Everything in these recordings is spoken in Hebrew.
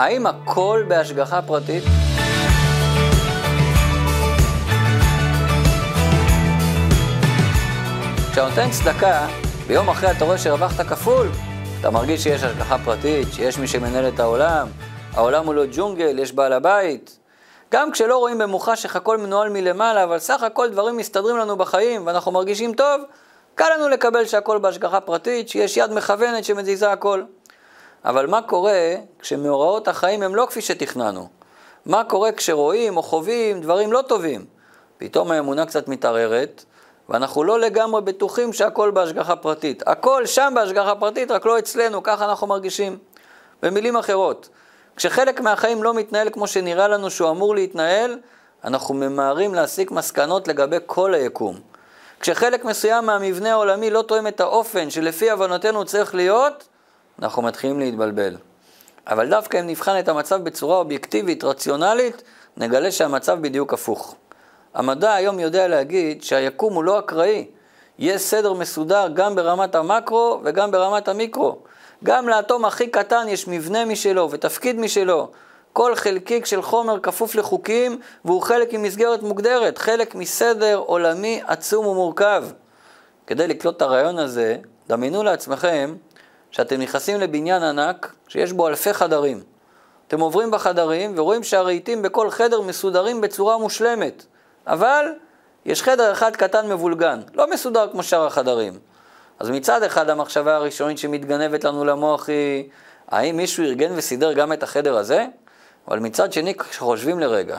האם הכל בהשגחה פרטית? כשאתה נותן צדקה, ביום אחרי אתה רואה שהרווחת כפול, אתה מרגיש שיש השגחה פרטית, שיש מי שמנהל את העולם, העולם הוא לא ג'ונגל, יש בעל הבית. גם כשלא רואים במוחש איך הכל מנוהל מלמעלה, אבל סך הכל דברים מסתדרים לנו בחיים ואנחנו מרגישים טוב, קל לנו לקבל שהכל בהשגחה פרטית, שיש יד מכוונת שמזיזה הכל. אבל מה קורה כשמאורעות החיים הם לא כפי שתכננו? מה קורה כשרואים או חווים דברים לא טובים? פתאום האמונה קצת מתערערת, ואנחנו לא לגמרי בטוחים שהכל בהשגחה פרטית. הכל שם בהשגחה פרטית, רק לא אצלנו, ככה אנחנו מרגישים. במילים אחרות, כשחלק מהחיים לא מתנהל כמו שנראה לנו שהוא אמור להתנהל, אנחנו ממהרים להסיק מסקנות לגבי כל היקום. כשחלק מסוים מהמבנה העולמי לא תואם את האופן שלפי הבנתנו צריך להיות, אנחנו מתחילים להתבלבל. אבל דווקא אם נבחן את המצב בצורה אובייקטיבית, רציונלית, נגלה שהמצב בדיוק הפוך. המדע היום יודע להגיד שהיקום הוא לא אקראי. יש סדר מסודר גם ברמת המקרו וגם ברמת המיקרו. גם לאטום הכי קטן יש מבנה משלו ותפקיד משלו. כל חלקיק של חומר כפוף לחוקים והוא חלק ממסגרת מוגדרת, חלק מסדר עולמי עצום ומורכב. כדי לקלוט את הרעיון הזה, דמיינו לעצמכם שאתם נכנסים לבניין ענק שיש בו אלפי חדרים. אתם עוברים בחדרים ורואים שהרהיטים בכל חדר מסודרים בצורה מושלמת. אבל יש חדר אחד קטן מבולגן, לא מסודר כמו שאר החדרים. אז מצד אחד המחשבה הראשונית שמתגנבת לנו למוח היא, האם מישהו ארגן וסידר גם את החדר הזה? אבל מצד שני, כשחושבים לרגע,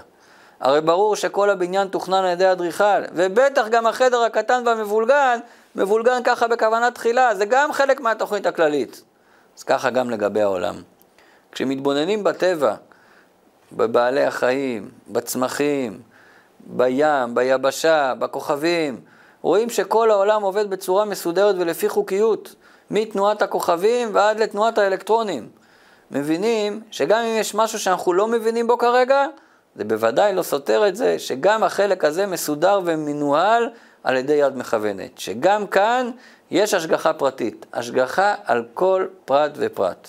הרי ברור שכל הבניין תוכנן על ידי אדריכל, ובטח גם החדר הקטן והמבולגן, מבולגן ככה בכוונה תחילה, זה גם חלק מהתוכנית הכללית. אז ככה גם לגבי העולם. כשמתבוננים בטבע, בבעלי החיים, בצמחים, בים, ביבשה, בכוכבים, רואים שכל העולם עובד בצורה מסודרת ולפי חוקיות, מתנועת הכוכבים ועד לתנועת האלקטרונים. מבינים שגם אם יש משהו שאנחנו לא מבינים בו כרגע, זה בוודאי לא סותר את זה שגם החלק הזה מסודר ומנוהל על ידי יד מכוונת. שגם כאן יש השגחה פרטית, השגחה על כל פרט ופרט.